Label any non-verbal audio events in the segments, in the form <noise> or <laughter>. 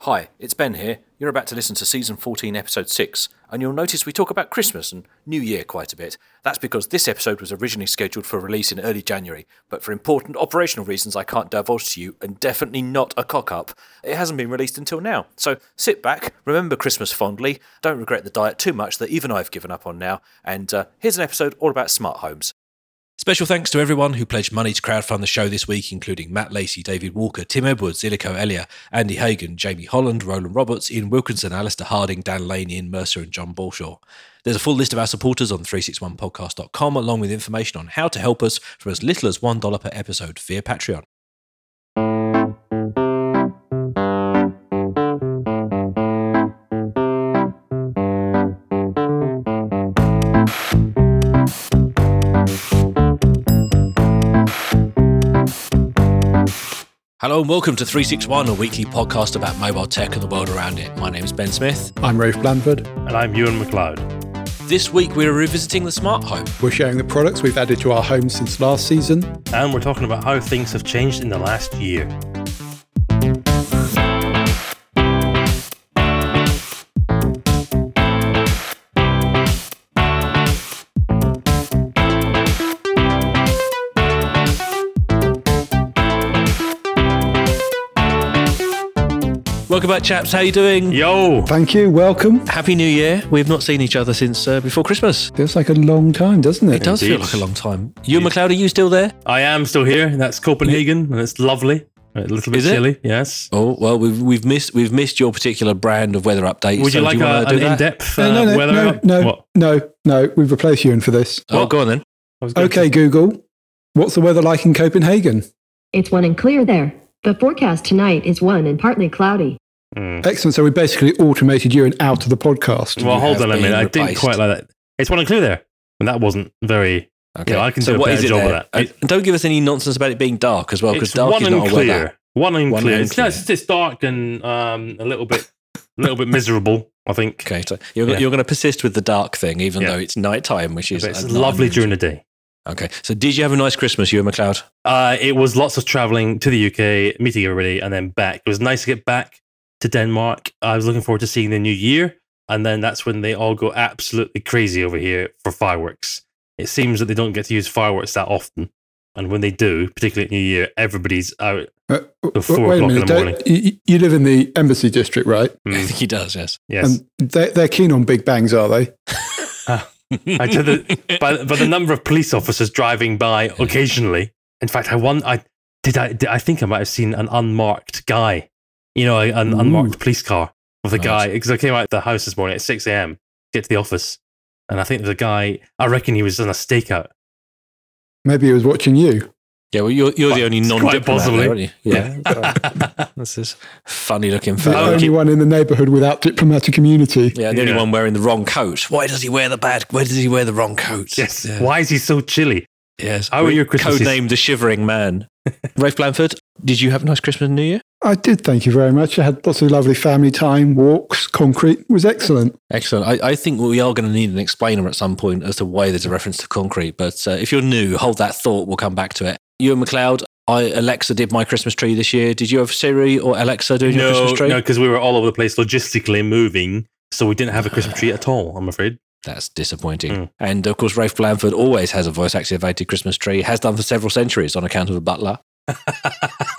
Hi, it's Ben here. You're about to listen to season 14, episode 6, and you'll notice we talk about Christmas and New Year quite a bit. That's because this episode was originally scheduled for release in early January, but for important operational reasons I can't divulge to you, and definitely not a cock up, it hasn't been released until now. So sit back, remember Christmas fondly, don't regret the diet too much that even I've given up on now, and uh, here's an episode all about smart homes. Special thanks to everyone who pledged money to crowdfund the show this week, including Matt Lacey, David Walker, Tim Edwards, Illico Elia, Andy Hagan, Jamie Holland, Roland Roberts, Ian Wilkinson, Alistair Harding, Dan Lane, Ian Mercer, and John Balshaw. There's a full list of our supporters on 361podcast.com, along with information on how to help us for as little as $1 per episode via Patreon. Hello and welcome to 361, a weekly podcast about mobile tech and the world around it. My name is Ben Smith. I'm Rafe Blandford. And I'm Ewan McLeod. This week we're revisiting the smart home. We're sharing the products we've added to our home since last season. And we're talking about how things have changed in the last year. Welcome back, chaps. How you doing? Yo! Thank you. Welcome. Happy New Year. We've not seen each other since uh, before Christmas. Feels like a long time, doesn't it? It does feel like a long time. Ewan McLeod, are you still there? I am still here. That's Copenhagen, and it's lovely. A little bit Is it? chilly, yes. Oh well, we've we've missed we've missed your particular brand of weather update. Would so you do like wanna a, do an that? in-depth uh, No, no, no, weather? no, no, What? no, no. We've replaced you in for this. Oh, go on then. I was going Okay, to- Google. What's the weather like in Copenhagen? It's one and clear there. The forecast tonight is one and partly cloudy. Mm. Excellent. So we basically automated Ewan out of the podcast. Well, You hold on a been minute. I didn't quite like that. It's one and clear there. And that wasn't very. Okay. Yeah, I can so do a better is it job of there? that. And don't give us any nonsense about it being dark as well, because dark one is and not a clear. weather. One and One clear. and It's, clear. it's, it's dark and um, a little bit, a little bit miserable. I think. Okay, so you're, Yeah. you're going to persist with the dark thing, even Yeah. though it's night time, which is it's uh, lovely during the day. Okay, so did you have a nice Christmas, Ewan McLeod? Uh, it was lots of traveling to the UK, meeting everybody, and then back. It was nice to get back to Denmark. I was looking forward to seeing the new year, and then that's when they all go absolutely crazy over here for fireworks. It seems that they don't get to use fireworks that often, and when they do, particularly at New Year, everybody's out. Uh, The four wait a o'clock in minute. the don't- morning. You, you live in the embassy district, right? I Mm, think he does, yes. yes, And they're, they're keen on big bangs, are they? I tell the, by, by the number of police officers driving by occasionally. In fact, I won. I did. I did, I think I might have seen an unmarked guy. You know, an Ooh. unmarked police car with a Right. guy. Because I came out of the house this morning at six a.m. get to the office, and I think the guy. I reckon he was on a stakeout. Maybe he was watching you. Yeah, well, you're, you're the only non-diplomat possibly. there, aren't you? Yeah. That's <laughs> this funny-looking fellow. The fellow. only one in the neighbourhood without diplomatic immunity. Yeah, the only one wearing the wrong coat. Why does he wear the bad? Why does he wear the wrong coat? Yes. Yeah. Why is he so chilly? Yes. How are your Christmases? Codenamed the Shivering Man. <laughs> Rafe Blandford, did you have a nice Christmas and New Year? I did, thank you very much. I had lots of lovely family time, walks, concrete. It was excellent. Excellent. I, I think we are going to need an explainer at some point as to why there's a reference to concrete. But uh, if you're new, hold that thought. We'll come back to it. Ewan McLeod, I Alexa did my Christmas tree this year. Did you have Siri or Alexa doing your Christmas tree? no, because we were all over the place logistically moving, so we didn't have a Christmas tree at all. I'm afraid. That's disappointing. Mm. And of course, Rafe Blandford always has a voice activated Christmas tree, has done for several centuries on account of a butler. <laughs>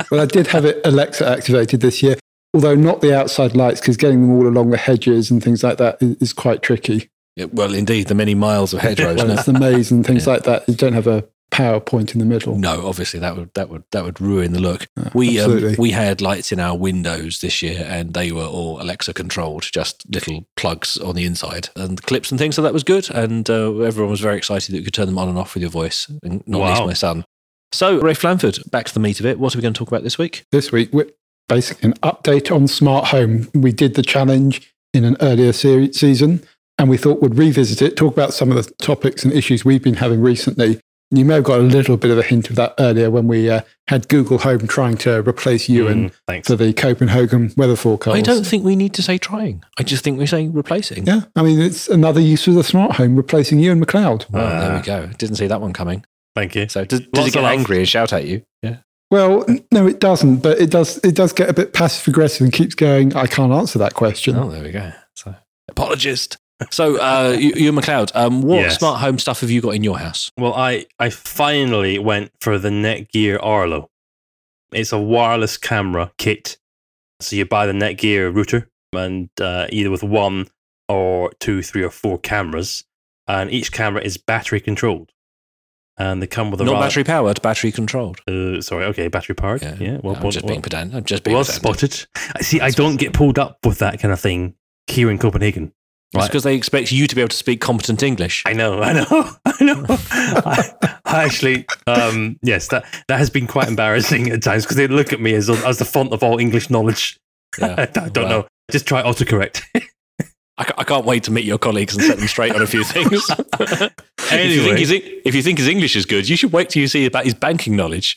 Well, I did have it Alexa activated this year, although not the outside lights, because getting them all along the hedges and things like that is, is quite tricky. Yeah, well, indeed, the many miles of hedgerows. Well, it's the maze and things like that. You don't have a power point in the middle. no, obviously that would that would that would ruin the look. Uh, We um, absolutely. we had lights in our windows this year, and they were all Alexa controlled, just little plugs on the inside and clips and things. So that was good, and uh, everyone was very excited that you could turn them on and off with your voice. And not least my son. So, Rafe Blandford, back to the meat of it. What are we going to talk about this week? this week, we're basically an update on smart home. We did the challenge in an earlier seri- season, and we thought we'd revisit it, talk about some of the topics and issues we've been having recently. And you may have got a little bit of a hint of that earlier when we uh, had Google Home trying to replace Ewan Mm, thanks. for the Copenhagen weather forecast. I don't think we need to say trying. I just think we say replacing. Yeah, I mean, it's another use of the smart home replacing Ewan McLeod. Well, there Ah. we go. Didn't see that one coming. Thank you. So does, does Lots he get angry and shout at you? Yeah. Well, no, it doesn't. But it does. It does get a bit passive aggressive and keeps going. I can't answer that question. Oh, there we go. So, apologist. So, uh, Ewan McLeod, um, what Yes. smart home stuff have you got in your house? Well, I, I finally went for the Netgear Arlo. It's a wireless camera kit. So you buy the Netgear router, and uh, either with one or two, three, or four cameras, and each camera is battery controlled. And they come with a Not ra- battery powered, battery controlled. Uh, sorry, okay, battery powered. Yeah, well, I'm well, just well, being pedant. I'm just being well spotted. I <laughs> See, I don't get pulled up with that kind of thing here in Copenhagen. It's because they expect you to be able to speak competent English. I know, I know, <laughs> I know. I, I actually, um, yes, that that has been quite embarrassing at times because they look at me as as the font of all English knowledge. Yeah. <laughs> I don't Well, know. Just try autocorrect. <laughs> I, I can't wait to meet your colleagues and set them straight on a few things. if, you Anyway. think his, if you think his English is good, you should wait till you see about his banking knowledge.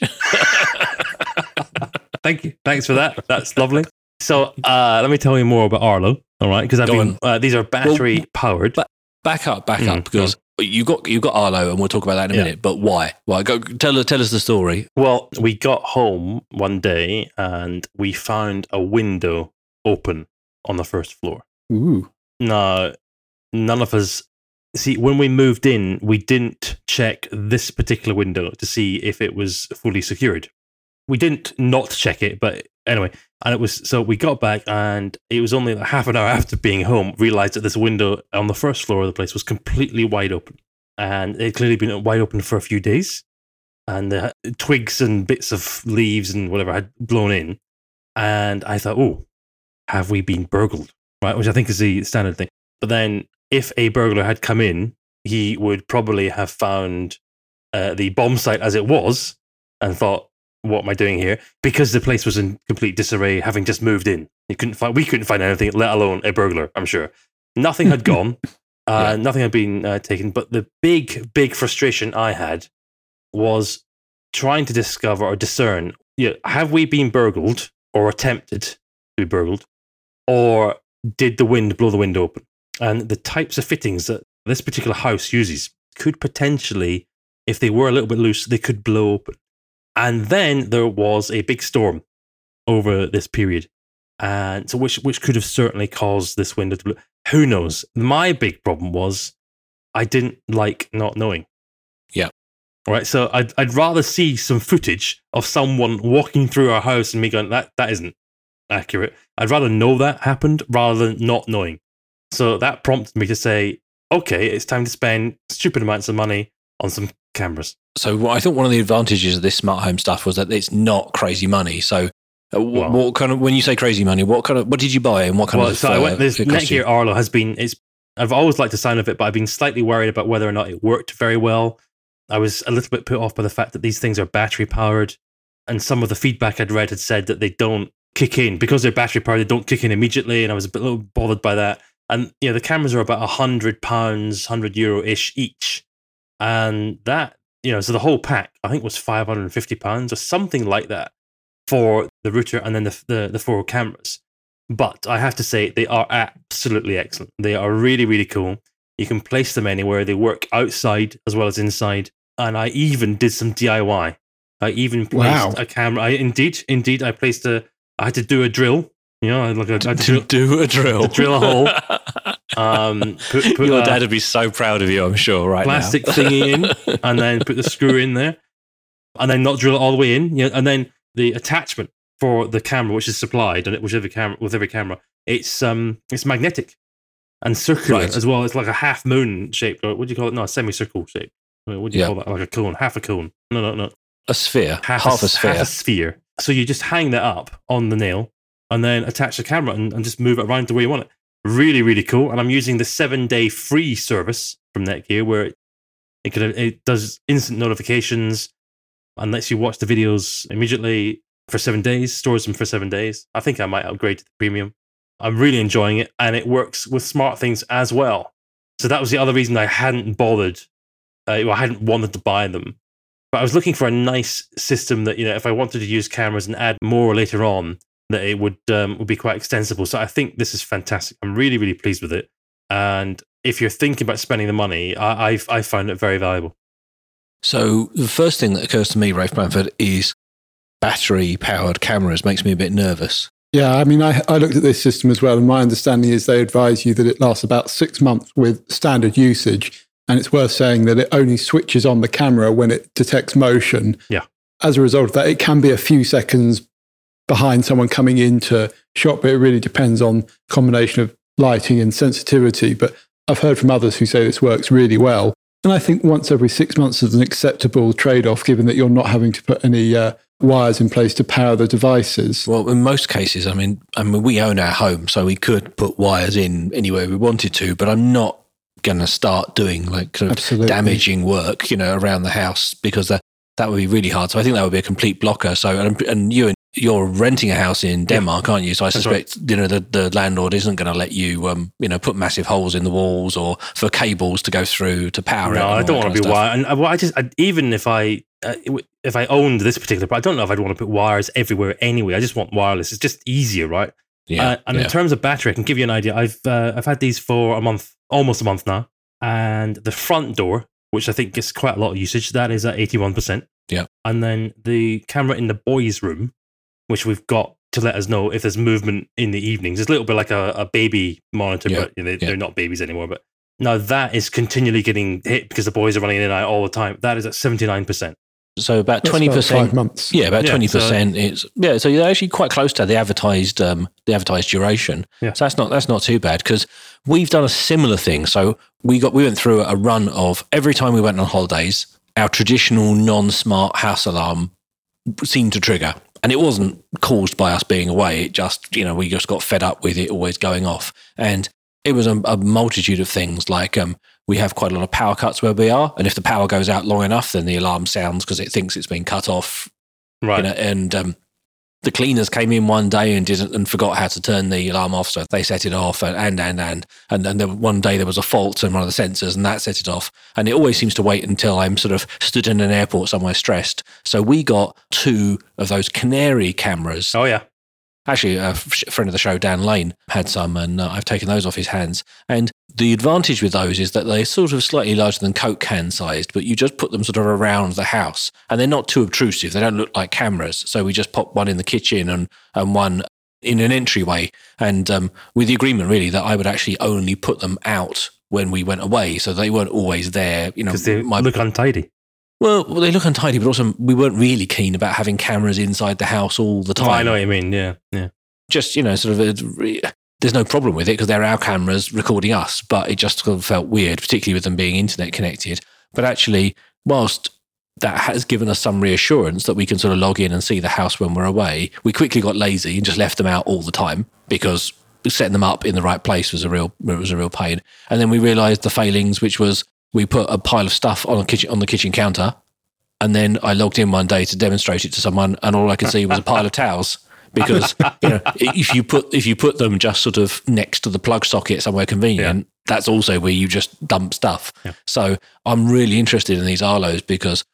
Thank you. Thanks for that. That's lovely. So uh, let me tell you more about Arlo. All right, because I've Go been uh, these are battery powered. but- back up, back Mm, up, because you got you got Arlo, and we'll talk about that in a Yeah. minute. But why? Why? Go tell tell us the story. Well, we got home one day and we found a window open on the first floor. Ooh. No, none of us. See, when we moved in, we didn't check this particular window to see if it was fully secured. We didn't not check it, but anyway, and it was so we got back, and it was only half an hour after being home, realized that this window on the first floor of the place was completely wide open, and it had clearly been wide open for a few days, and the twigs and bits of leaves and whatever had blown in, and I thought, oh, have we been burgled? Right, which I think is the standard thing. But then, if a burglar had come in, he would probably have found uh, the bomb site as it was and thought, "What am I doing here?" Because the place was in complete disarray, having just moved in. He couldn't find. We couldn't find anything, let alone a burglar. I'm sure nothing had <laughs> gone. Uh, Nothing had been uh, taken. But the big, big frustration I had was trying to discover or discern: yeah, have we been burgled or attempted to be burgled, or did the wind blow the window open? And the types of fittings that this particular house uses could potentially, if they were a little bit loose, they could blow open. And then there was a big storm over this period, and so which which could have certainly caused this window to blow. Who knows? My big problem was I didn't like not knowing. Yeah. All right. So I'd I'd rather see some footage of someone walking through our house and me going that that isn't accurate. I'd rather know that happened rather than not knowing. So that prompted me to say, okay, it's time to spend stupid amounts of money on some cameras. So I thought one of the advantages of this smart home stuff was that it's not crazy money. So. Uh, Well- what kind of when you say crazy money? What kind of what did you buy and what kind well, of? so I uh, went. This it cost you? Netgear Arlo has been. It's. I've always liked the sound of it, but I've been slightly worried about whether or not it worked very well. I was a little bit put off by the fact that these things are battery powered, and some of the feedback I'd read had said that they don't kick in because they're battery powered. They don't kick in immediately, and I was a bit little bothered by that. And you know, the cameras are about a hundred pounds, hundred euro ish each, and that you know, so the whole pack I think was five hundred and fifty pounds or something like that for the router and then the the, the four cameras. But I have to say, they are absolutely excellent. They are really, really cool. You can place them anywhere. They work outside as well as inside. And I even did some DIY. I even placed Wow. a camera. I indeed, indeed, I placed a. I had to do a drill. You know, like a, I had to to drill, do a drill. To drill a hole. <laughs> um, put, put Your dad would be so proud of you, I'm sure. Right plastic now. thingy in, and then put the screw in there, and then not drill it all the way in. Yeah, and then the attachment for the camera, which is supplied, and it whichever camera with every camera, it's um it's magnetic and circular Right. as well. It's like a half moon shaped, or what do you call it? No, a semicircle shape. What do you Yeah. call that? Like a cone, half a cone. No, no, no, a sphere, half, half, a, s- sphere. half a sphere. So you just hang that up on the nail, and then attach the camera and, and just move it around the way you want it. Really, really cool. And I'm using the seven day free service from Netgear where it, it, could, it does instant notifications and lets you watch the videos immediately for seven days, stores them for seven days. I think I might upgrade to the premium. I'm really enjoying it, and it works with SmartThings as well. So that was the other reason I hadn't bothered. Uh, I hadn't wanted to buy them, but I was looking for a nice system that you know, if I wanted to use cameras and add more later on, that it would um, would be quite extensible. So I think this is fantastic. I'm really really pleased with it. And if you're thinking about spending the money, I I've, I found it very valuable. So the first thing that occurs to me, Rafe Blandford, is battery powered cameras makes me a bit nervous. Yeah, I mean, I, I looked at this system as well, and my understanding is they advise you that it lasts about six months with standard usage. And it's worth saying that it only switches on the camera when it detects motion. Yeah. As a result of that, it can be a few seconds behind someone coming into shot, but it really depends on combination of lighting and sensitivity. But I've heard from others who say this works really well. And I think once every six months is an acceptable trade off, given that you're not having to put any uh, wires in place to power the devices. Well, in most cases, I mean, I mean, we own our home, so we could put wires in anywhere we wanted to. But I'm not going to start doing like kind of damaging work, you know, around the house because that that would be really hard. So I think that would be a complete blocker. So and, and you and you're renting a house in Denmark, aren't you? So I suspect you know the, the landlord isn't going to let you um, you know put massive holes in the walls or for cables to go through to power it. No, I don't want to be wired. And uh, well, I just I, even if I uh, if I owned this particular, but I don't know if I'd want to put wires everywhere anyway. I just want wireless. It's just easier, right? Yeah, Uh, and yeah. in terms of battery, I can give you an idea. I've uh, I've had these for a month, almost a month now, and the front door, which I think gets quite a lot of usage, that is at eighty one percent. Yeah. and then the camera in the boys' room, which we've got to let us know if there's movement in the evenings. It's a little bit like a, a baby monitor, Yeah, but you know, yeah. they're not babies anymore. But now that is continually getting hit because the boys are running in and out all the time. That is at seventy nine percent. so about twenty percent, months. Yeah, about Yeah, twenty percent. It's yeah, so you're actually quite close to the advertised um, the advertised duration. Yeah. So that's not that's not too bad because we've done a similar thing. So we got we went through a run of every time we went on holidays, our traditional non-smart house alarm seemed to trigger. And it wasn't caused by us being away. It just, you know, we just got fed up with it always going off. And it was a, a multitude of things like um, we have quite a lot of power cuts where we are. And if the power goes out long enough, then the alarm sounds because it thinks it's been cut off Right. you know, and um, the cleaners came in one day and didn't and forgot how to turn the alarm off, so they set it off. And and and and and then one day there was a fault in one of the sensors, and that set it off. And it always seems to wait until I'm sort of stood in an airport somewhere stressed. So we got two of those canary cameras. oh yeah. Actually, a friend of the show, Dan Lane, had some, and uh, I've taken those off his hands. And the advantage with those is that they're sort of slightly larger than Coke can sized, but you just put them sort of around the house, and they're not too obtrusive. They don't look like cameras. So we just pop one in the kitchen and and one in an entryway, and um, with the agreement really that I would actually only put them out when we went away, so they weren't always there. You know, Because they my look untidy. well, well, they look untidy, but also we weren't really keen about having cameras inside the house all the Oh, time I know what you mean. Yeah, yeah. just you know sort of a, there's no problem with it because they're our cameras recording us but it just sort of felt weird particularly with them being internet connected but actually whilst that has given us some reassurance that we can sort of log in and see the house when we're away we quickly got lazy and just left them out all the time because setting them up in the right place was a real was a real pain and then we realized the failings which was we put a pile of stuff on a kitchen on the kitchen counter and then I logged in one day to demonstrate it to someone, and all I could see was a pile of towels. Because you know, if you put if you put them just sort of next to the plug socket somewhere convenient, that's also where you just dump stuff. Yeah. So I'm really interested in these Arlos because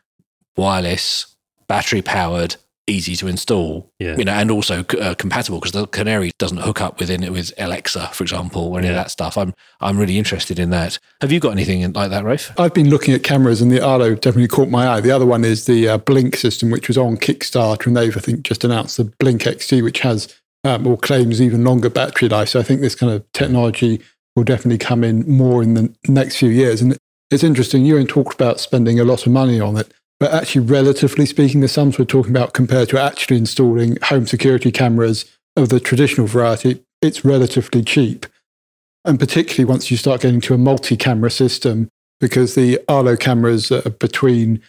wireless, battery powered, easy to install. Yeah. You know, and also uh, compatible because the Canary doesn't hook up within it with Alexa, for example, or any of that stuff. I'm I'm really interested in that. Have you got anything like that, Rafe? I've been looking at cameras, and the Arlo definitely caught my eye. The other one is the uh, Blink system, which was on Kickstarter, and they've, I think, just announced the Blink XT, which has um, or claims even longer battery life. So I think this kind of technology will definitely come in more in the next few years. And it's interesting. You talked about spending a lot of money on it, but actually, relatively speaking, the sums we're talking about compared to actually installing home security cameras of the traditional variety, it's relatively cheap. And particularly once you start getting to a multi camera system, because the Arlo cameras are between,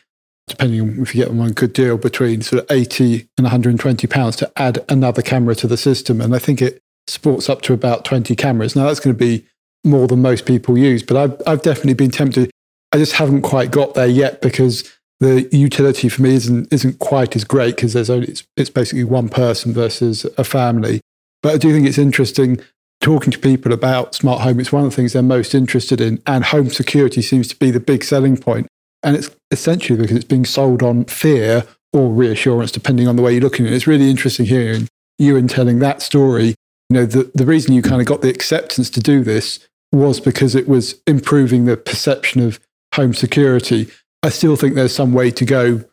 depending on if you get them one good deal, between sort of 80 and 120 pounds to add another camera to the system. And I think it supports up to about 20 cameras. Now, that's going to be more than most people use, but I've, I've definitely been tempted. I just haven't quite got there yet because the utility for me isn't, isn't quite as great because there's only, it's, it's basically one person versus a family. But I do think it's interesting talking to people about smart home. It's one of the things they're most interested in, and home security seems to be the big selling point. And it's essentially because it's being sold on fear or reassurance, depending on the way you're looking at it. It's really interesting hearing you and telling that story. You know, the, the reason you kind of got the acceptance to do this was because it was improving the perception of home security. I still think there's some way to go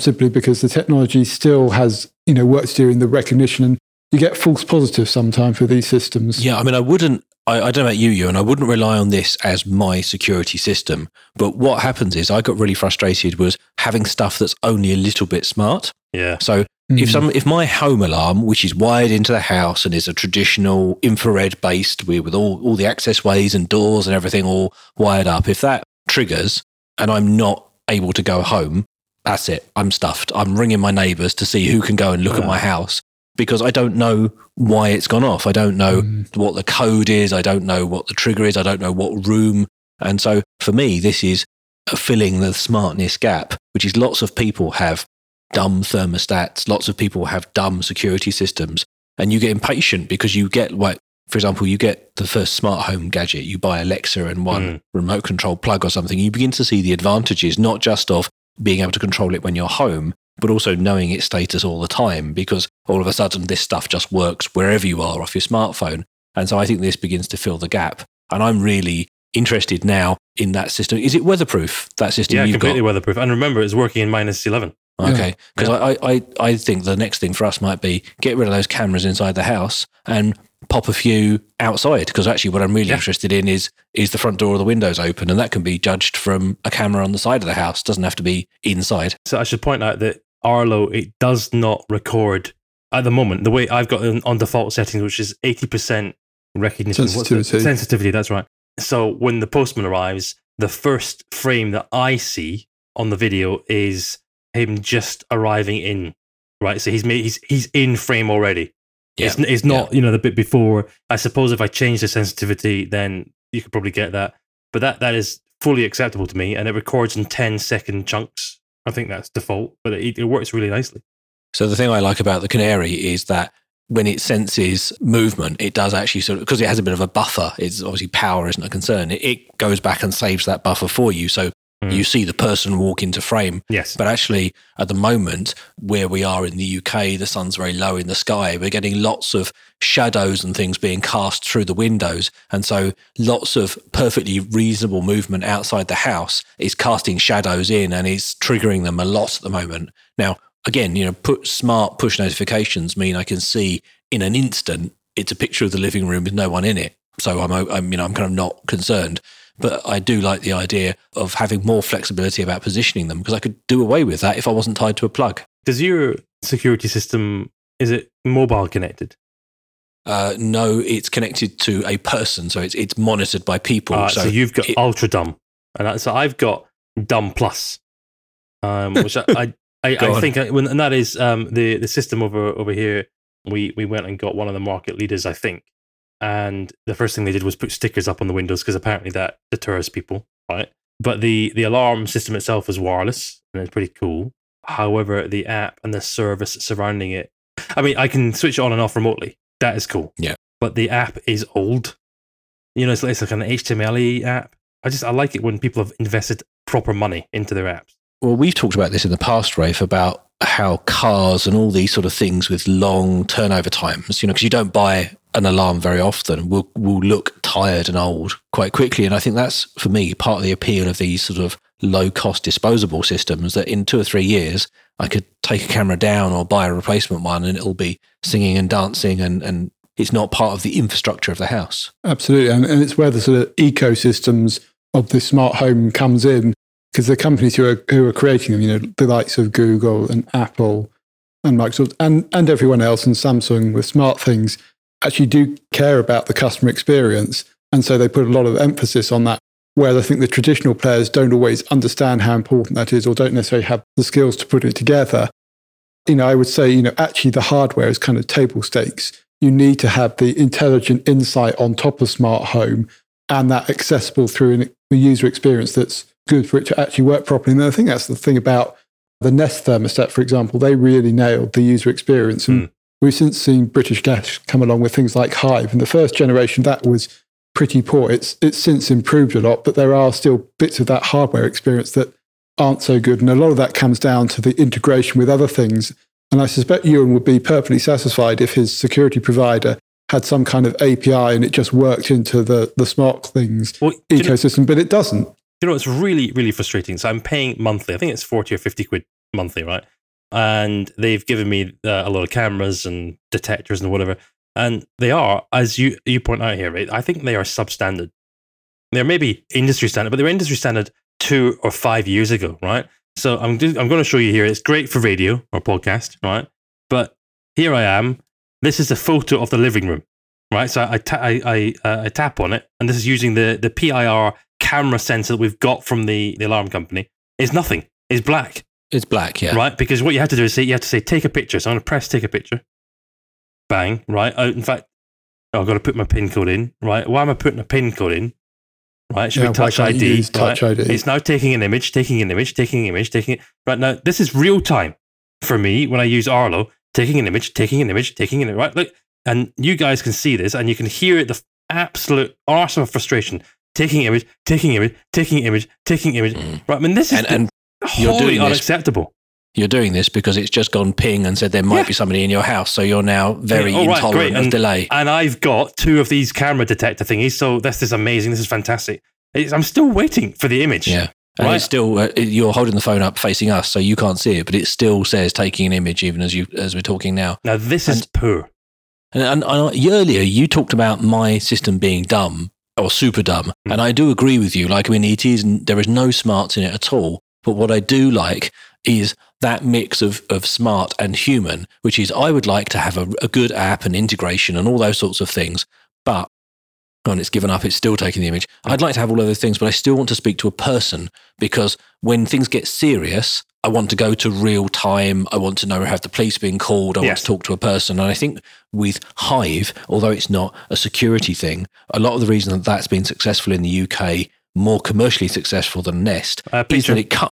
simply because the technology still has, you know, work to do in the recognition and you get false positives sometimes with these systems. Yeah, I mean, I wouldn't. I, I don't know about you, you, and I wouldn't rely on this as my security system. But what happens is, I got really frustrated was having stuff that's only a little bit smart. Yeah. So Mm. if some, if my home alarm, which is wired into the house and is a traditional infrared based, with, with all all the access ways and doors and everything all wired up, if that triggers and I'm not able to go home, that's it. I'm stuffed. I'm ringing my neighbours to see who can go and look at my house because I don't know why it's gone off. I don't know Mm. what the code is. I don't know what the trigger is. I don't know what room. And so for me, this is filling the smartness gap, which is lots of people have dumb thermostats, lots of people have dumb security systems, and you get impatient because you get like. For example, you get the first smart home gadget, you buy Alexa and one Mm. remote control plug or something, you begin to see the advantages, not just of being able to control it when you're home, but also knowing its status all the time because all of a sudden this stuff just works wherever you are off your smartphone. And so I think this begins to fill the gap. And I'm really interested now in that system. Is it weatherproof, that system Yeah, you've completely weatherproof. And remember, it's working in minus 11. Okay. Because I, I, I think the next thing for us might be get rid of those cameras inside the house and pop a few outside. Because actually what I'm really Yeah. interested in is is the front door or the windows open. And that can be judged from a camera on the side of the house. Doesn't have to be inside. So I should point out that Arlo, it does not record at the moment. The way I've got it on default settings, which is 80% recognition. What's the- Sensitivity. sensitivity, that's right. So when the postman arrives, the first frame that I see on the video is him just arriving in, right? So he's made, he's, he's in frame already. It's, it's not, you know, the bit before. I suppose if I change the sensitivity, then you could probably get that. But that, that is fully acceptable to me. And it records in 10 second chunks. I think that's default, but it, it works really nicely. So the thing I like about the Canary is that when it senses movement, it does actually sort of because it has a bit of a buffer. It's obviously power isn't a concern. It, it goes back and saves that buffer for you, so Mm. you see the person walk into frame. Yes. But actually, at the moment where we are in the UK, the sun's very low in the sky. We're getting lots of shadows and things being cast through the windows, and so lots of perfectly reasonable movement outside the house is casting shadows in and is triggering them a lot at the moment. Now, again, you know, put smart push notifications mean I can see in an instant it's a picture of the living room with no one in it. So I'm, I'm, you know, I'm kind of not concerned. But I do like the idea of having more flexibility about positioning them because I could do away with that if I wasn't tied to a plug. Does your security system, is it mobile connected? Uh, no, it's connected to a person, so it's it's monitored by people. Uh, so, you've got it- ultra dumb, and so I've got dumb plus, um, which I I, <laughs> I, I think, I, when, and that is um, the the system over over here. We we went and got one of the market leaders, I think, and the first thing they did was put stickers up on the windows because apparently that deters people, right? But the the alarm system itself is wireless and it's pretty cool. However, the app and the service surrounding it, I mean, I can switch it on and off remotely. That is cool. Yeah. But the app is old. You know, it's, like- it's like an HTML app. I just I like it when people have invested proper money into their apps. Well, we've talked about this in the past, Rafe, about how cars and all these sort of things with long turnover times, you know, because you don't buy an alarm very often, will will look tired and old quite quickly. And I think that's for me part of the appeal of these sort of low cost disposable systems that in two or three years I could take a camera down or buy a replacement one and it'll be singing and dancing and, and it's not part of the infrastructure of the house. Absolutely. And, and it's where the sort of ecosystems of the smart home comes in because the companies who are, who are creating them, you know, the likes of Google and Apple and Microsoft and, and everyone else and Samsung with SmartThings actually do care about the customer experience. And so they put a lot of emphasis on that. Where I think the traditional players don't always understand how important that is or don't necessarily have the skills to put it together. You know, I would say, you know, actually the hardware is kind of table stakes. You need to have the intelligent insight on top of smart home and that accessible through an, user experience that's good for it to actually work properly. And I think that's the thing about the Nest thermostat, for example. They really nailed the user experience. And Mm. we've since seen British Gas come along with things like Hive. And the first generation, that was pretty poor. It's, it's since improved a lot, but there are still bits of that hardware experience that aren't so good. And a lot of that comes down to the integration with other things. And I suspect Ewan would be perfectly satisfied if his security provider had some kind of API and it just worked into the, the SmartThings Well, do you, know, ecosystem, but it doesn't. You know, it's really really frustrating. So I'm paying monthly. I think it's forty or fifty quid monthly, right? And they've given me uh, a lot of cameras and detectors and whatever. And they are, as you you point out here, right? I think they are substandard. They're maybe industry standard, but they were industry standard two or five years ago, right? So I'm I'm going to show you here. It's great for radio or podcast, right? But here I am. This is a photo of the living room, right? So I ta- I I, uh, I tap on it, and this is using the the PIR camera sensor that we've got from the the alarm company. is nothing. It's black, It's black, yeah. right? Because what you have to do is say you have to say take a picture. So I'm going to press take a picture. Bang, right? Oh, in fact, I've got to put my pin code in, right? Why am I putting a pin code in? Right, should Yeah, be Touch ID. use Touch? ID? It's now taking an image, taking an image, taking an image, taking it. Right now, this is real time for me when I use Arlo. Taking an image, taking an image, taking an image, right. Look, and you guys can see this, and you can hear it, the absolute arsenal of frustration. Taking image, taking image, taking image, taking image. Mm. Right, I mean, this is And, and you're wholly doing this- unacceptable. you're doing this because it's just gone ping and said there might Yeah. be somebody in your house. So you're now very Yeah, intolerant great. of And- delay. And I've got two of these camera detector thingies, so this is amazing. This is fantastic. It's, I'm still waiting for the image. Yeah. And Right. it's still, uh, you're holding the phone up facing us, so you can't see it, but it still says taking an image even as you as we're talking now. Now this is poor. And, and, and earlier you talked about my system being dumb or super dumb, Mm. and I do agree with you. Like, I mean, it is there is no smarts in it at all. But what I do like is that mix of of smart and human, which is I would like to have a, a good app and integration and all those sorts of things. But when it's given up, it's still taking the image. I'd like to have all of those things, but I still want to speak to a person because when things get serious, I want to go to real time. I want to know have the police been called. I want to talk to a person. And I think with Hive, although it's not a security thing, a lot of the reason that that's been successful in the UK, more commercially successful than Nest, Uh, is that it cut.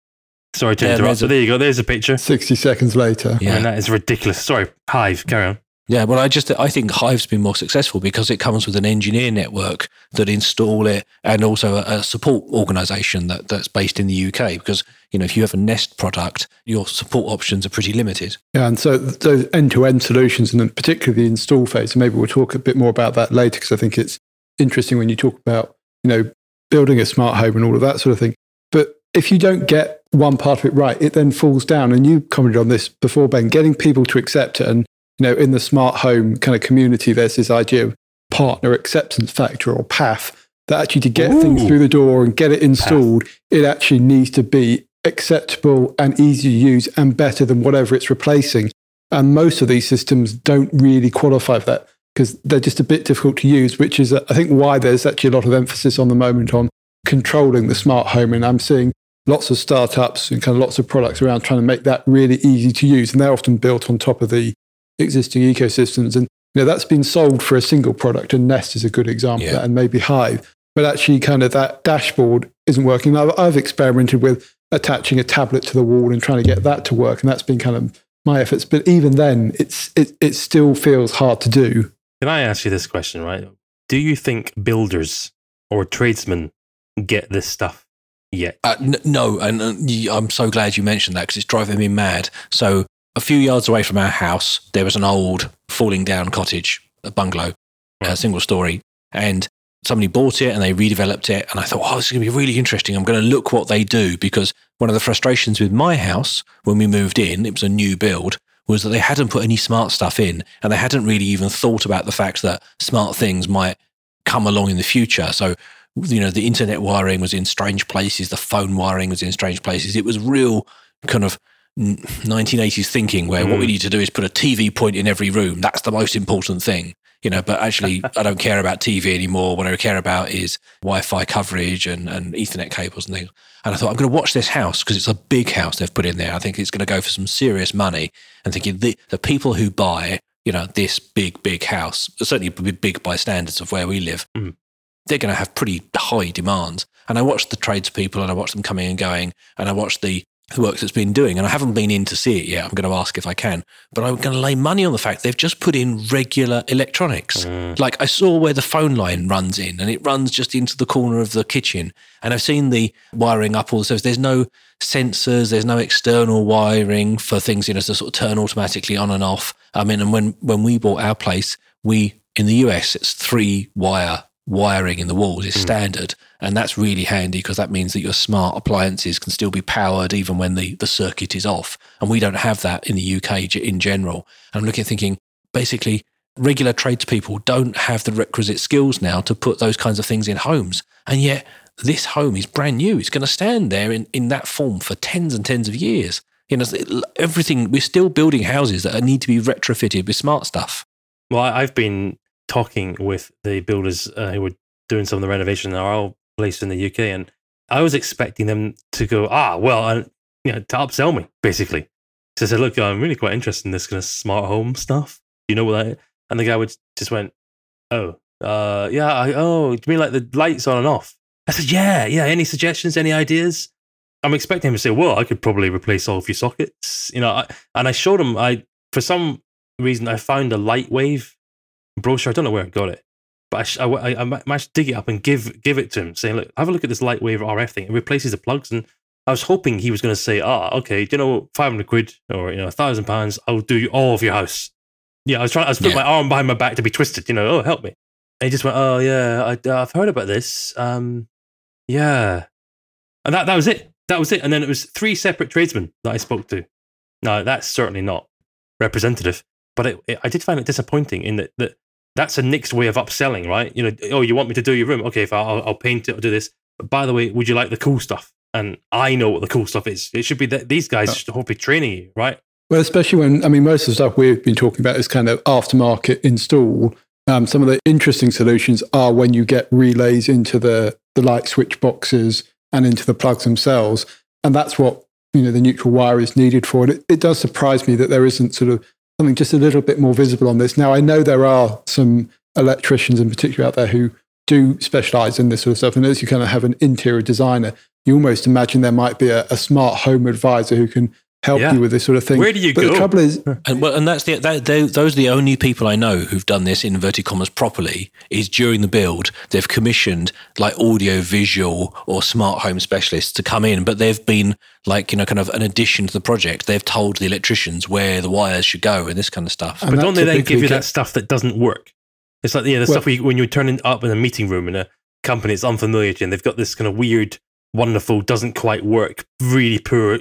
Sorry to Yeah, interrupt. there's a- but there you go. There's a picture. 60 seconds later. Yeah. I mean, that is ridiculous. Sorry, Hive. Carry on. Yeah, well, I just I think Hive's been more successful because it comes with an engineer network that install it, and also a, a support organisation that that's based in the UK. Because you know, if you have a Nest product, your support options are pretty limited. Yeah, and so those end-to-end solutions, and then particularly the install phase. And maybe we'll talk a bit more about that later because I think it's interesting when you talk about you know building a smart home and all of that sort of thing. But if you don't get one part of it right, it then falls down. And you commented on this before, Ben. Getting people to accept it, and you know, in the smart home kind of community, there's this idea of partner acceptance factor or PATH That actually to get things through the door and get it installed, it actually needs to be acceptable and easy to use and better than whatever it's replacing. And most of these systems don't really qualify for that because they're just a bit difficult to use, which is, uh, I think, why there's actually a lot of emphasis on the moment on controlling the smart home. And I'm seeing lots of startups and kind of lots of products around trying to make that really easy to use. And they're often built on top of the existing ecosystems. And you know, that's been sold for a single product. And Nest is a good example Yeah. and maybe Hive. But actually, kind of that dashboard isn't working. I've, I've experimented with attaching a tablet to the wall and trying to get that to work. And that's been kind of my efforts. But even then, it's, it, it still feels hard to do. Can I ask you this question, right? Do you think builders or tradesmen get this stuff yet? Uh, n- no, and uh, y- I'm so glad you mentioned that because it's driving me mad. So a few yards away from our house, there was an old falling down cottage, a bungalow, a single story, and somebody bought it and they redeveloped it. And I thought, oh, this is going to be really interesting. I'm going to look what they do because one of the frustrations with my house when we moved in, it was a new build, was that they hadn't put any smart stuff in and they hadn't really even thought about the fact that smart things might come along in the future. So, you know, the internet wiring was in strange places, the phone wiring was in strange places. It was real kind of 1980s thinking where what we Mm. need to do is put a TV point in every room. That's the most important thing. You know, but actually, <laughs> I don't care about TV anymore. What I care about is Wi-Fi coverage and, and Ethernet cables and things. And I thought, I'm going to watch this house because it's a big house they've put in there. I think it's going to go for some serious money. And thinking the, the people who buy, you know, this big, big house, certainly big by standards of where we live, Mm. they're going to have pretty high demands. And I watched the tradespeople and I watched them coming and going and I watched the the work that's been doing. And I haven't been in to see it yet. I'm going to ask if I can. But I'm going to lay money on the fact they've just put in regular electronics. Mm. Like I saw where the phone line runs in and it runs just into the corner of the kitchen. And I've seen the wiring up all the stuff. There's no sensors, there's no external wiring for things, you know, to sort of turn automatically on and off. I mean, and when, when we bought our place, we, in the US, it's three wire wiring in the walls is Mm. standard. And that's really handy because that means that your smart appliances can still be powered even when the, the circuit is off. And we don't have that in the UK in general. And I'm looking at thinking, basically, regular tradespeople don't have the requisite skills now to put those kinds of things in homes. And yet, this home is brand new. It's going to stand there in, in that form for tens and tens of years. You know, everything, we're still building houses that need to be retrofitted with smart stuff. Well, I've been talking with the builders uh, who were doing some of the renovation in our place in the UK, and I was expecting them to go, ah, well, and you know, to upsell me basically. So I said, look, I'm really quite interested in this kind of smart home stuff. You know what that? And the guy would just went, oh, uh, yeah, I, oh, do you mean like the lights on and off? I said, yeah, yeah. Any suggestions? Any ideas? I'm expecting him to say, well, I could probably replace all of your sockets, you know. I, and I showed him, I for some reason, I found a Lightwave brochure. I don't know where I got it, but I, sh- I, I, I managed to dig it up and give give it to him, saying, "Look, have a look at this Lightwave RF thing. It replaces the plugs." And I was hoping he was going to say, "Ah, okay, you know, five hundred quid or you know, a thousand pounds, I'll do all of your house." Yeah, I was trying. I was putting Yeah. my arm behind my back to be twisted. You know, oh, help me. And he just went, "Oh yeah, I, I've heard about this. Um, yeah," and that that was it. That was it. And then it was three separate tradesmen that I spoke to. Now that's certainly not representative. But it, it, I did find it disappointing in that, that that's a Nick's way of upselling, right? You know, oh, you want me to do your room? Okay, if I'll, I'll paint it, I'll do this. But by the way, would you like the cool stuff? And I know what the cool stuff is. It should be that these guys should hopefully be training you, right? Well, especially when, I mean, most of the stuff we've been talking about is kind of aftermarket install. Um, some of the interesting solutions are when you get relays into the, the light switch boxes and into the plugs themselves. And that's what, you know, the neutral wire is needed for. And it, it does surprise me that there isn't sort of something just a little bit more visible on this. Now, I know there are some electricians in particular out there who do specialize in this sort of stuff. And as you kind of have an interior designer, you almost imagine there might be a, a smart home advisor who can help Yeah. you with this sort of thing. Where do you but go? the trouble is, And well, and that's the that, they, those are the only people I know who've done this in inverted commas properly. Is during the build they've commissioned like audio, visual, or smart home specialists to come in, but they've been like you know kind of an addition to the project. They've told the electricians where the wires should go and this kind of stuff. And But don't they then give you get- that stuff that doesn't work? It's like, yeah, the Well- stuff where you, when you're turning up in a meeting room in a company that's unfamiliar to you and they've got this kind of weird, wonderful, doesn't quite work, really poor,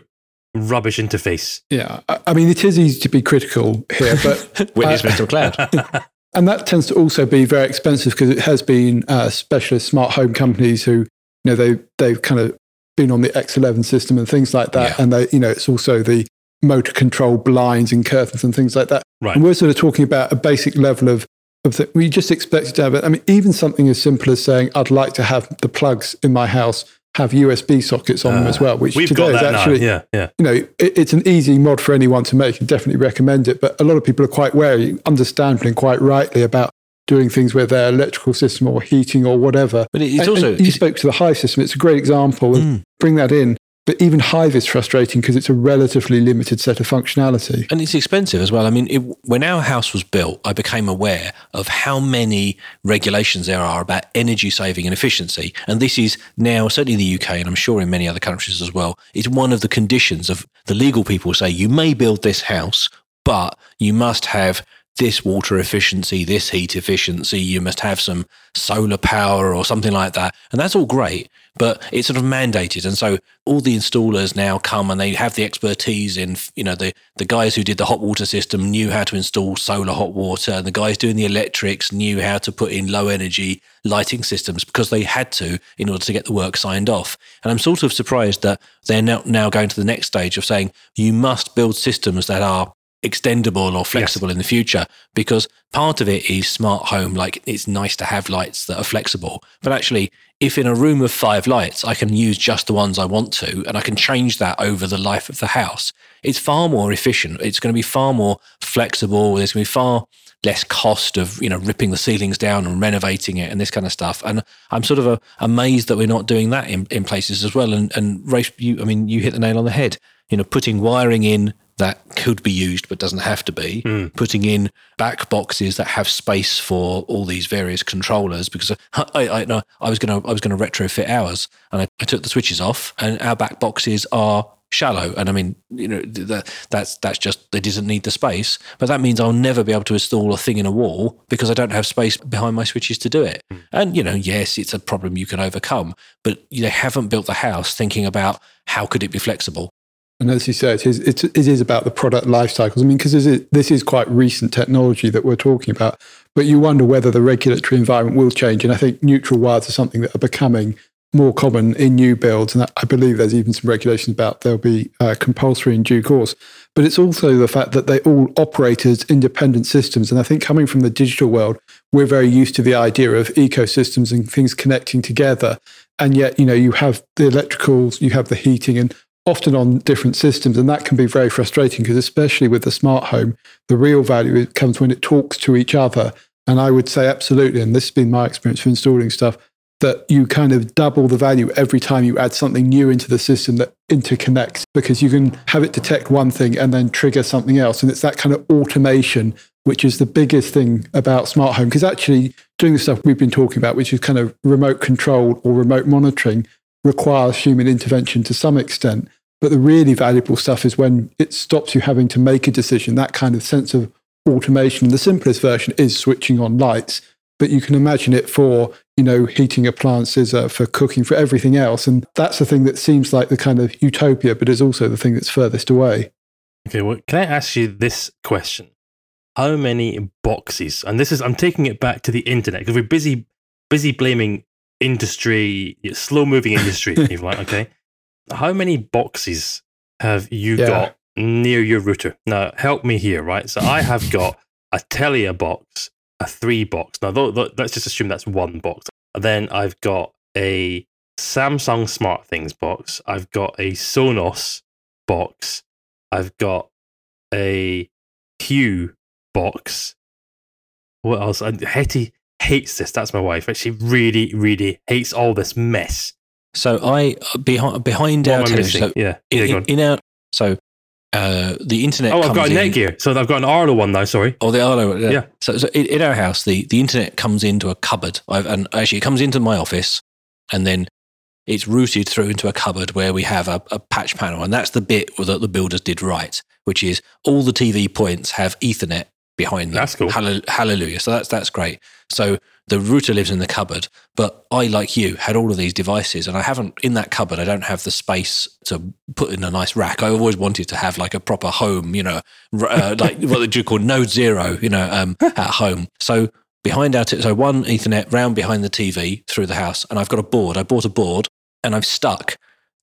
rubbish interface. yeah, I, I mean, it is easy to be critical here, but <laughs> Witness uh, Mental Cloud. <laughs> and that tends to also be very expensive because it has been uh, specialist smart home companies who, you know, they they've kind of been on the X11 system and things like that, Yeah. and they, you know, it's also the motor control blinds and curtains and things like that. Right. And we're sort of talking about a basic level of of the, we just expect it to have it. I mean, even something as simple as saying, "I'd like to have the plugs in my house have USB sockets on them Uh, as well," which We've today got is actually now. Yeah, yeah. you know, it, it's an easy mod for anyone to make and definitely recommend it. But a lot of people are quite wary, understandably and quite rightly, about doing things with their electrical system or heating or whatever. But it's And- also and you it's- spoke to the Hive system. It's a great example. And Mm. bring that in. But even Hive is frustrating because it's a relatively limited set of functionality. And it's expensive as well. I mean, it, when our house was built, I became aware of how many regulations there are about energy saving and efficiency. And this is now, certainly in the UK, and I'm sure in many other countries as well, it's one of the conditions of the legal people say you may build this house, but you must have this water efficiency, this heat efficiency, you must have some solar power or something like that. And that's all great, but it's sort of mandated. And so all the installers now come and they have the expertise in, you know, the, the guys who did the hot water system knew how to install solar hot water. And the guys doing the electrics knew how to put in low energy lighting systems because they had to in order to get the work signed off. And I'm sort of surprised that they're now, now going to the next stage of saying you must build systems that are extendable or flexible in the future because part of it is smart home like it's nice to have lights that are flexible. But actually if in a room of five lights i can use just the ones i want to and i can change that over the life of the house it's far more efficient. It's going to be far more flexible. There's going to be far less cost of you know ripping the ceilings down and renovating it and this kind of stuff. And i'm sort of uh, amazed that we're not doing that in, in places as well. And and Rafe, you i mean you hit the nail on the head. You know putting wiring in that could be used but doesn't have to be Hmm. putting in back boxes that have space for all these various controllers because I, <laughs> I, I, no, I was going to I was to retrofit ours and I, I took the switches off and our back boxes are shallow. And I mean, you know, that, that's that's just they didn't need the space. But that means I'll never be able to install a thing in a wall because I don't have space behind my switches to do it. And you know, yes, it's a problem you can overcome, but they haven't built the house thinking about how could it be flexible. And as you say, it is, it is about the product life cycles. I mean, because this is, this is quite recent technology that we're talking about, but you wonder whether the regulatory environment will change. And I think neutral wires are something that are becoming more common in new builds. And I believe there's even some regulations about they'll be uh, compulsory in due course. But it's also the fact that they all operate as independent systems. And I think coming from the digital world, we're very used to the idea of ecosystems and things connecting together. And yet, you know, you have the electricals, you have the heating, and often on different systems. And that can be very frustrating because, especially with the smart home, the real value comes when it talks to each other. And I would say, absolutely, and this has been my experience for installing stuff, that you kind of double the value every time you add something new into the system that interconnects because you can have it detect one thing and then trigger something else. And it's that kind of automation, which is the biggest thing about smart home. Because actually, doing the stuff we've been talking about, which is kind of remote control or remote monitoring, requires human intervention to some extent. But the really valuable stuff is when it stops you having to make a decision, that kind of sense of automation. The simplest version is switching on lights, but you can imagine it for, you know, heating appliances, uh, for cooking, for everything else. And that's the thing that seems like the kind of utopia, but is also the thing that's furthest away. Okay, well, can I ask you this question? How many boxes? And this is I'm taking it back to the internet because we're busy busy blaming industry, slow moving industry, if you like, okay? <laughs> How many boxes have you Yeah. got near your router? Now, help me here, right? So I have got a Telia box, a three box. Now, tho- tho- let's just assume that's one box. And then I've got a Samsung SmartThings box. I've got a Sonos box. I've got a Hue box. What else? And Hetty hates this. That's my wife. She really, really hates all this mess. So I behind behind What our television. So yeah. in, in our so uh, the internet. Oh, I've got a Netgear. So I've got an Arlo one now. Sorry. Oh, the Arlo. Yeah. Yeah. So, so in, in our house, the, the internet comes into a cupboard. I've, and actually, it comes into my office, and then it's routed through into a cupboard where we have a, a patch panel, and that's the bit that the builders did right, which is all the TV points have Ethernet behind them. That's cool. Hall- Hallelujah. So that's that's great. So the router lives in the cupboard, but I, like you, had all of these devices, and I haven't in that cupboard. I don't have the space to put in a nice rack. I always wanted to have like a proper home, you know, uh, <laughs> like what they call Node Zero, you know, um, at home. So behind our t- so one Ethernet round behind the TV through the house, and I've got a board. I bought a board, and I've stuck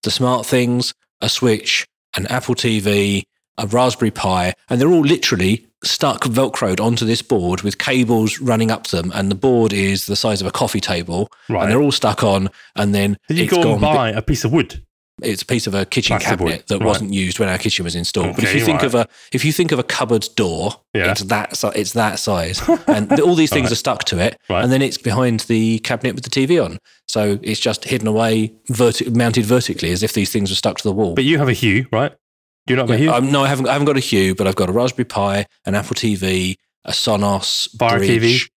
the SmartThings, a switch, an Apple TV, a Raspberry Pi, and they're all literally stuck velcroed onto this board with cables running up to them, and the board is the size of a coffee table, Right. and they're all stuck on. And then you it's go gone and buy a piece of wood? it's a piece of a kitchen cabinet that right. wasn't used when our kitchen was installed. but if you think right. of a if you think of a cupboard door, Yeah. it's that it's that size, <laughs> and all these things are stuck to it, Right. and then it's behind the cabinet with the TV on. So it's just hidden away, verti- mounted vertically, as if these things were stuck to the wall. But you have a Hue, right? Do you not have a Hue? um, no, I haven't. I haven't got a Hue, but I've got a Raspberry Pi, an Apple TV, a Sonos Fire Bridge,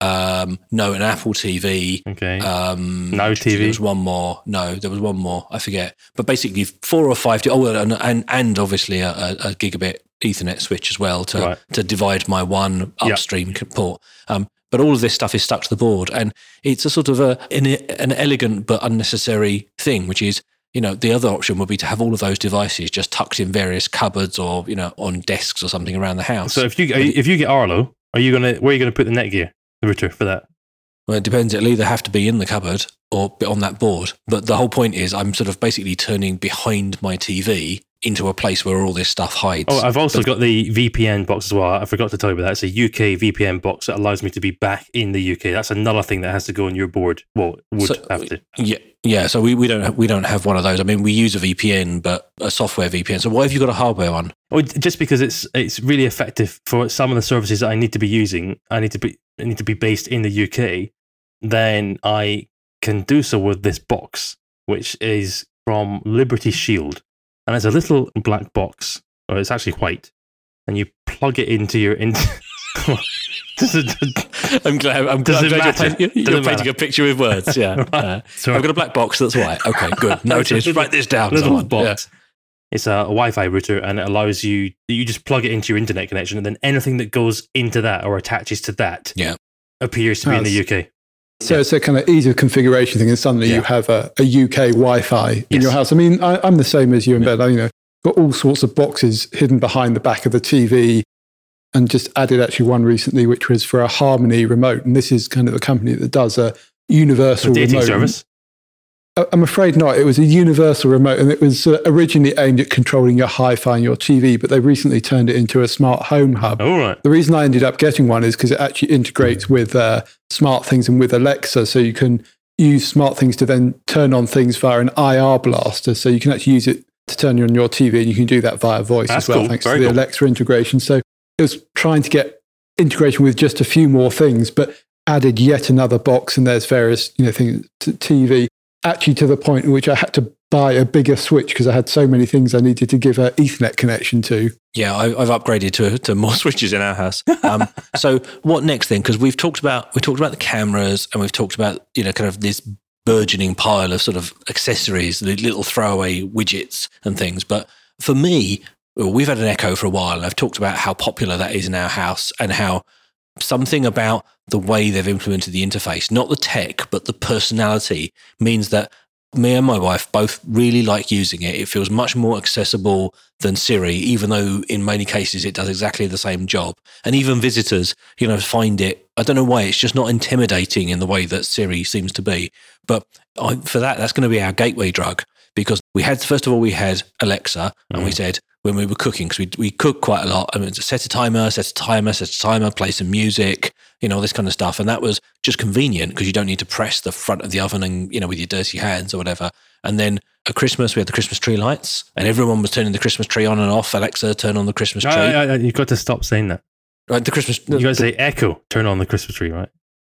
Um, no, an Apple TV. okay. Um, No TV? There was one more. No, there was one more. I forget. But basically, four or five. Oh, and and, and obviously a, a, a gigabit Ethernet switch as well to Right. to divide my one Yeah. upstream port. Um, but all of this stuff is stuck to the board, and it's a sort of a an, an elegant but unnecessary thing, which is. You know, the other option would be to have all of those devices just tucked in various cupboards or, you know, on desks or something around the house. so if you if you get Arlo, are you gonna where are you gonna put the Netgear, the router for that? Well, it depends. It'll either have to be in the cupboard or on that board. But the whole point is, I'm sort of basically turning behind my TV into a place where all this stuff hides. Oh, I've also But- got the VPN box as well. I forgot to tell you about that. It's a UK VPN box that allows me to be back in the UK. That's another thing that has to go on your board. Well, would So- have to. yeah, yeah. So we, we don't have, we don't have one of those. I mean, we use a VPN, but a software VPN. So why have you got a hardware one? Oh, well, just because it's it's really effective for some of the services that I need to be using. I need to be I need to be based in the UK. Then I can do so with this box, which is from Liberty Shield, and it's a little black box, or it's actually white, and you plug it into your in. <laughs> Does it- I'm glad. I'm Does glad you're, painting, you're Doesn't painting a picture with words. Yeah. <laughs> Right. Uh, so I've got a black box that's white. Okay, good. <laughs> Noted. little- Write this down. little someone. box. It's a, a Wi-Fi router, and it allows you you just plug it into your internet connection, and then anything that goes into that or attaches to that, Yeah. appears to be in the UK. So it's a kind of easier configuration thing, and suddenly Yeah. you have a, a UK Wi-Fi in your house. I mean, I, I'm the same as you in bed. I, you know, got all sorts of boxes hidden behind the back of the TV, and just added actually one recently, which was for a Harmony remote, and this is kind of a company that does a universal A dating remote. service. I'm afraid not. It was a universal remote, and it was uh, originally aimed at controlling your hi-fi and your TV, but they recently turned it into a smart home hub. All right. The reason I ended up getting one is because it actually integrates with uh, SmartThings and with Alexa, so you can use SmartThings to then turn on things via an IR blaster. So you can actually use it to turn on your TV, and you can do that via voice That's as well, cool. thanks Very to the cool. Alexa integration. So it was trying to get integration with just a few more things, but added yet another box, and there's various you know things to TV. Actually, to the point in which I had to buy a bigger switch because I had so many things I needed to give a Ethernet connection to. Yeah, I, I've upgraded to to more <laughs> switches in our house. Um, so what next then? Because we've talked about we talked about the cameras and we've talked about you know kind of this burgeoning pile of sort of accessories, the little throwaway widgets and things. But for me, we've had an Echo for a while, and I've talked about how popular that is in our house and how something about the way they've implemented the interface, not the tech, but the personality, means that me and my wife both really like using it. It feels much more accessible than Siri, even though in many cases it does exactly the same job. And even visitors, you know, find it, I don't know why, it's just not intimidating in the way that Siri seems to be. But I, for that, that's going to be our gateway drug because we had, first of all, we had Alexa and we mm-hmm. said, when we were cooking, because we, we cook quite a lot. I mean, set a timer, set a timer, set a timer, play some music, you know, all this kind of stuff. And that was just convenient because you don't need to press the front of the oven and, you know, with your dirty hands or whatever. And then at Christmas, we had the Christmas tree lights and everyone was turning the Christmas tree on and off. Alexa, turn on the Christmas tree. You've got to stop saying that. Right, the Christmas. You got to say Echo, turn on the Christmas tree, right?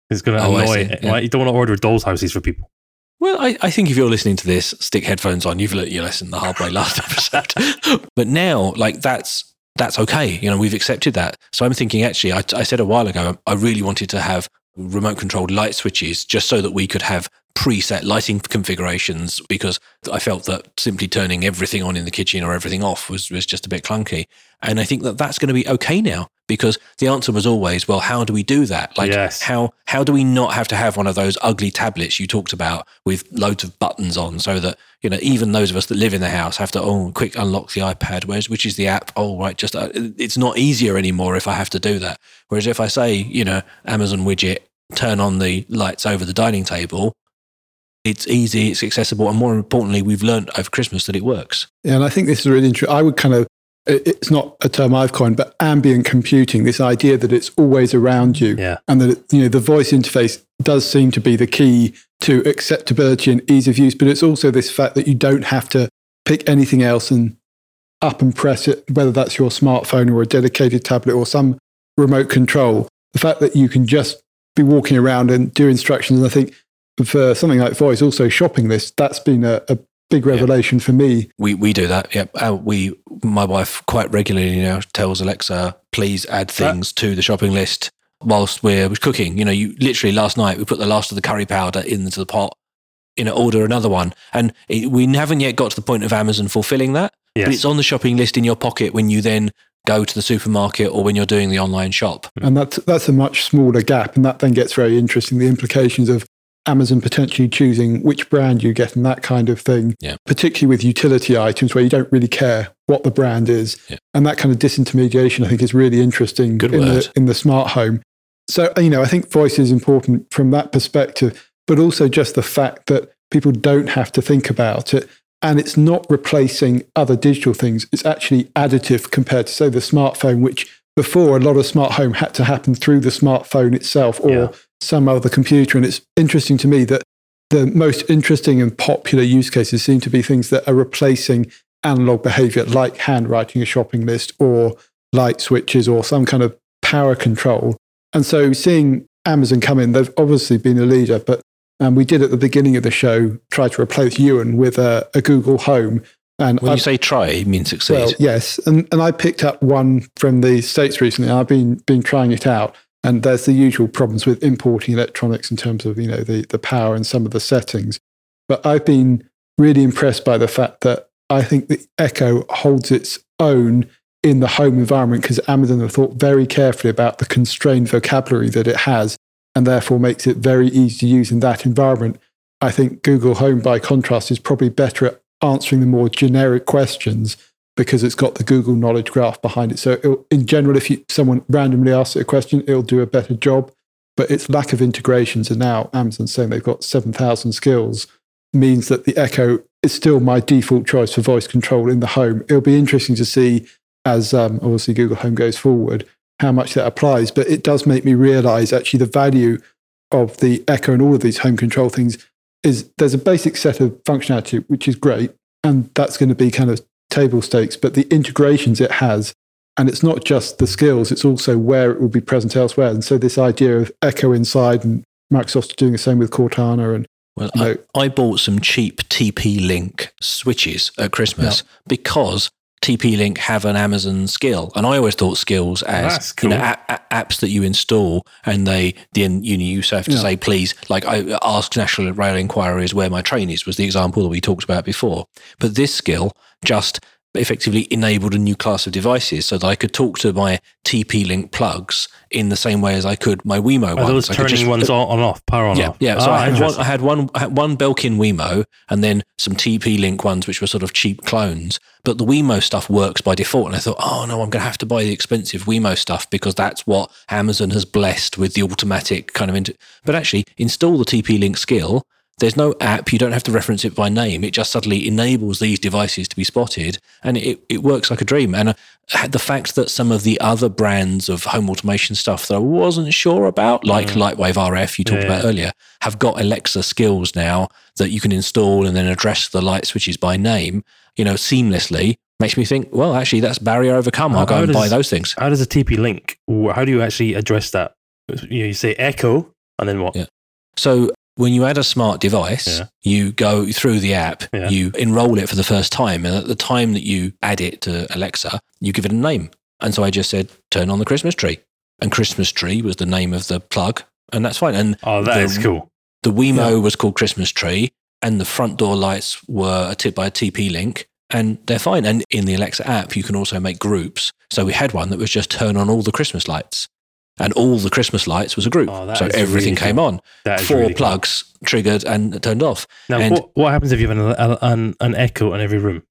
It's going to Oh, annoy. yeah. Right? You don't want to order dolls' houses for people. Well, I, I think if you're listening to this, stick headphones on. You've learnt your lesson the hard way last <laughs> episode. but now, like that's that's okay. You know, we've accepted that. So I'm thinking, actually, I, I said a while ago, I really wanted to have remote controlled light switches just so that we could have preset lighting configurations because I felt that simply turning everything on in the kitchen or everything off was, was just a bit clunky. And I think that that's going to be okay now because the answer was always, well, how do we do that? Like, Yes. how how do we not have to have one of those ugly tablets you talked about with loads of buttons on so that you know even those of us that live in the house have to oh quick unlock the ipad where's which is the app oh right just uh, it's not easier anymore if i have to do that whereas if i say you know amazon widget turn on the lights over the dining table it's easy it's accessible and more importantly we've learned over christmas that it works Yeah, and I think this is really interesting. I would kind of it's not a term I've coined, but ambient computing, this idea that it's always around you Yeah. and that, you know, the voice interface does seem to be the key to acceptability and ease of use, but it's also this fact that you don't have to pick anything else and up and press it, whether that's your smartphone or a dedicated tablet or some remote control. The fact that you can just be walking around and do instructions. And I think for something like voice, also shopping list, that's been a, a big revelation for me. We we do that. Yep. Uh, we my wife quite regularly now tells Alexa, please add things to the shopping list whilst we're cooking. You know, you literally last night we put the last of the curry powder into the pot. You know, order another one, and it, we haven't yet got to the point of Amazon fulfilling that. But it's on the shopping list in your pocket when you then go to the supermarket or when you're doing the online shop. And that's, that's a much smaller gap. And that then gets very interesting. The implications of Amazon potentially choosing which brand you get and that kind of thing, Yeah. particularly with utility items where you don't really care what the brand is. Yeah. And that kind of disintermediation, I think, is really interesting Good in, word. the, in the smart home. So, you know, I think voice is important from that perspective, but also just the fact that people don't have to think about it. And it's not replacing other digital things. It's actually additive compared to, say, the smartphone, which before a lot of smart home had to happen through the smartphone itself or Yeah. Some other computer. And it's interesting to me that the most interesting and popular use cases seem to be things that are replacing analog behavior, like handwriting a shopping list or light switches or some kind of power control. And so seeing Amazon come in, they've obviously been a leader, but um, we did at the beginning of the show try to replace Ewan with a, a Google Home. And When I've- you say try, you mean succeed. well, yes, and and I picked up one from the states recently. and I've been been trying it out, and there's the usual problems with importing electronics in terms of you know the the power and some of the settings. But I've been really impressed by the fact that I think the Echo holds its own in the home environment because Amazon have thought very carefully about the constrained vocabulary that it has and therefore makes it very easy to use in that environment. I think Google Home, by contrast, is probably better at answering the more generic questions because it's got the Google Knowledge Graph behind it. So, in general, if you, someone randomly asks it a question, it'll do a better job. But its lack of integrations, and now Amazon's saying they've got 7,000 skills, means that the Echo is still my default choice for voice control in the home. It'll be interesting to see as um, obviously Google Home goes forward how much that applies. But it does make me realize actually the value of the Echo and all of these home control things is there's a basic set of functionality, which is great. And that's going to be kind of table stakes, but the integrations it has, and it's not just the skills, it's also where it will be present elsewhere. And so this idea of Echo inside and Microsoft's doing the same with Cortana and Well, No. I, I bought some cheap TP Link switches at Christmas because TP Link have an Amazon skill, and I always thought skills as That's you know a- a- apps that you install, and they then you know, you have to Yeah. say please, like I ask National Rail Inquiries where my train is was the example that we talked about before. But this skill just effectively enabled a new class of devices so that I could talk to my TP Link plugs in the same way as I could my Wemo ones. those I turning just- ones on, on off, power on yeah, off? yeah. So Ah, I, had one. I had one, I had one Belkin Wemo, and then some TP Link ones, which were sort of cheap clones. But the Wemo stuff works by default, and I thought, oh no, I'm going to have to buy the expensive Wemo stuff because that's what Amazon has blessed with the automatic kind of. Inter- but actually, install the TP Link skill. There's no app. You don't have to reference it by name. It just suddenly enables these devices to be spotted, and it, it works like a dream. And uh, the fact that some of the other brands of home automation stuff that I wasn't sure about, like Lightwave RF, you talked Yeah. about earlier, have got Alexa skills now that you can install and then address the light switches by name, you know, seamlessly. Makes me think, well, actually, that's barrier overcome. I'll How- go how and buy those things. How does a TP link? How do you actually address that? You, know, you say echo, and then what? Yeah. So when you add a smart device, Yeah. you go through the app, Yeah. you enroll it for the first time, and at the time that you add it to Alexa, you give it a name. And so I just said, turn on the Christmas tree. And Christmas tree was the name of the plug, and that's fine. And Oh, that The- is cool. the Wemo was called Christmas tree, and the front door lights were a tip by a TP link, and they're fine. And in the Alexa app, you can also make groups. So we had one that was just turn on all the Christmas lights, and all the Christmas lights was a group. Oh, so everything really came cool. on. That is Four really cool. plugs triggered and turned off. Now, and- what, what happens if you have an, an, an echo in every room?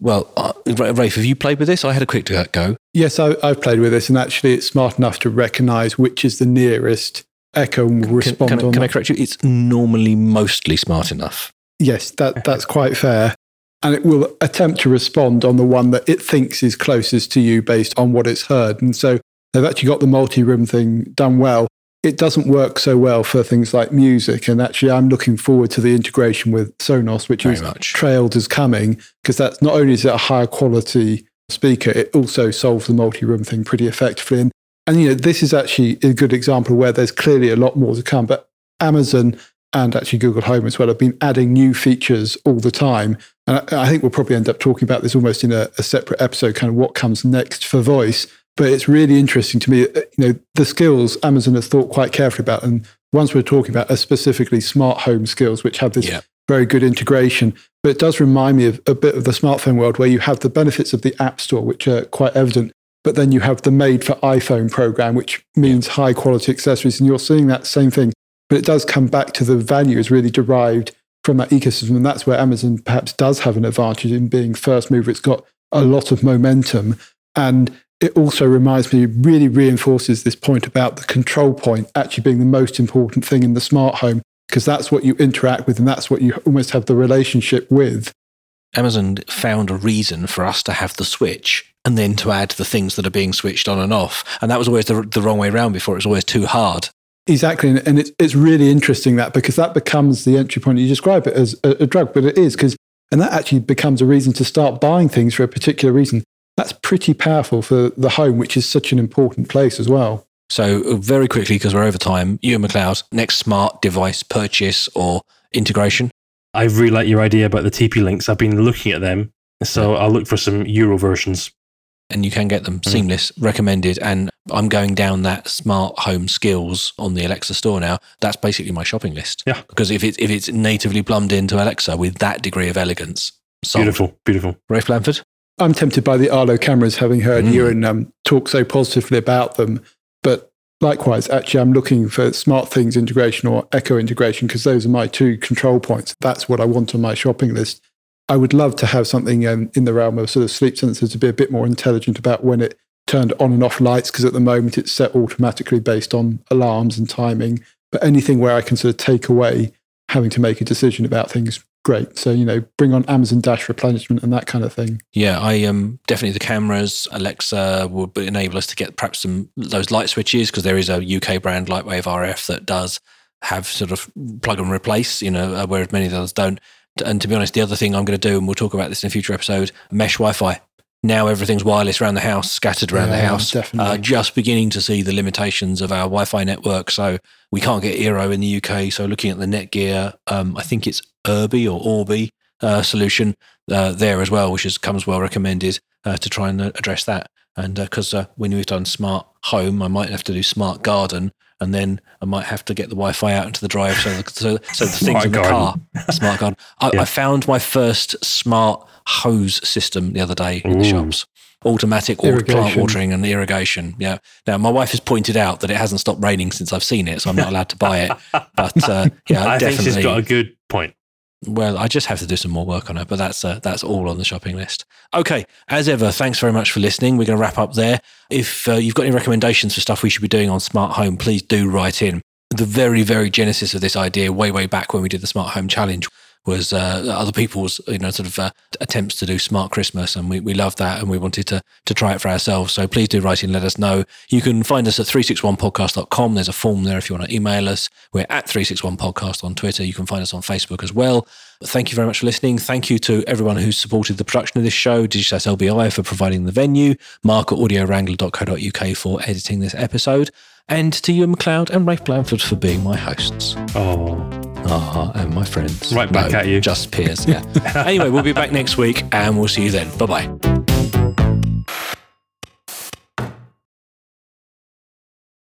Well, uh, Rafe, have you played with this? I had a quick go. Yes, I, I've played with this, and actually, it's smart enough to recognize which is the nearest Echo and will Can, respond can, I, on can I correct you? It's normally mostly smart enough. Yes, that, that's quite fair. And it will attempt to respond on the one that it thinks is closest to you based on what it's heard. And so they've actually got the multi room thing done well. It doesn't work so well for things like music. And actually, I'm looking forward to the integration with Sonos, which Very is much. trailed as coming, because that's not only is it a higher quality speaker, it also solves the multi room thing pretty effectively. And, and, you know, this is actually a good example where there's clearly a lot more to come. But Amazon and actually Google Home as well have been adding new features all the time. And I, I think we'll probably end up talking about this almost in a, a separate episode, kind of what comes next for voice. But it's really interesting to me, uh, you know, the skills Amazon has thought quite carefully about. And ones we're talking about are specifically smart home skills, which have this Yeah. very good integration. But it does remind me of a bit of the smartphone world where you have the benefits of the App Store, which are quite evident, but then you have the made for iPhone program, which means high quality accessories. And you're seeing that same thing. But it does come back to the value is really derived from that ecosystem. And that's where Amazon perhaps does have an advantage in being first mover. It's got a lot of momentum. And it also reminds me, really reinforces this point about the control point actually being the most important thing in the smart home, because that's what you interact with and that's what you almost have the relationship with. Amazon found a reason for us to have the switch and then to add the things that are being switched on and off. And that was always the, the wrong way around before. It was always too hard. Exactly. And, it's, it's really interesting that because that becomes the entry point. You describe it as a, a drug, but it is because, and that actually becomes a reason to start buying things for a particular reason. That's pretty powerful for the home, which is such an important place as well. So, uh, very quickly, because we're over time, Ewan McLeod, next smart device purchase or integration? I really like your idea about the TP links. I've been looking at them, so I'll look for some Euro versions. and you can get them Mm. seamless, recommended. And I'm going down that smart home skills on the Alexa store now. That's basically my shopping list. Yeah. Because if it's if it's natively plumbed into Alexa with that degree of elegance, Sold. Beautiful, beautiful. Rafe Blandford? I'm tempted by the Arlo cameras, having heard Mm. and um, talk so positively about them. But likewise, actually, I'm looking for SmartThings integration or echo integration because those are my two control points. That's what I want on my shopping list. I would love to have something um, in the realm of sort of sleep sensors to be a bit more intelligent about when it turned on and off lights because at the moment it's set automatically based on alarms and timing. But anything where I can sort of take away having to make a decision about things, great. So, you know, bring on Amazon Dash replenishment and that kind of thing. Yeah, I um definitely the cameras. Alexa would enable us to get perhaps some those light switches because there is a UK brand Lightwave RF that does have sort of plug and replace. You know, uh, whereas many of others don't. And to be honest, the other thing I'm going to do, and we'll talk about this in a future episode, mesh Wi-Fi. Now everything's wireless around the house, scattered around the house. definitely. Uh, just beginning to see the limitations of our Wi-Fi network. So we can't get Eero in the UK. So looking at the Netgear, um, I think it's Irby or Orbi uh, solution uh, there as well, which is comes well recommended uh, to try and uh, address that. And because uh, when we've done smart home, I might have to do smart garden, and then I might have to get the Wi-Fi out into the drive. So, the, so, so the <laughs> things in the garden. car, smart garden. I, Yeah. I found my first smart hose system the other day in the shops. Automatic plant watering and irrigation. Yeah. Now my wife has pointed out that it hasn't stopped raining since I've seen it, so I'm not allowed to buy it. But uh, yeah, <laughs> I think definitely. she's got a good point. Well, I just have to do some more work on it, but that's uh, that's all on the shopping list. Okay, as ever, thanks very much for listening. We're going to wrap up there. If uh, you've got any recommendations for stuff we should be doing on smart home, please do write in. The very, very genesis of this idea, way, way back when we did the smart home challenge, was uh, other people's you know sort of uh, attempts to do smart Christmas, and we, we loved that, and we wanted to to try it for ourselves. So please do write in, let us know. You can find us at 361podcast.com. There's a form there if you want to email us. We're at 361podcast on Twitter. You can find us on Facebook as well. Thank you very much for listening. Thank you to everyone who's supported the production of this show, Digitas LBI for providing the venue, Mark at audiowrangler.co.uk for editing this episode, and to Ewan McLeod and Rafe Blandford for being my hosts. Oh, Ah, and my friends. Right back No, at you. Just peers, yeah. <laughs> anyway, we'll be back next week and we'll see you then. Bye bye.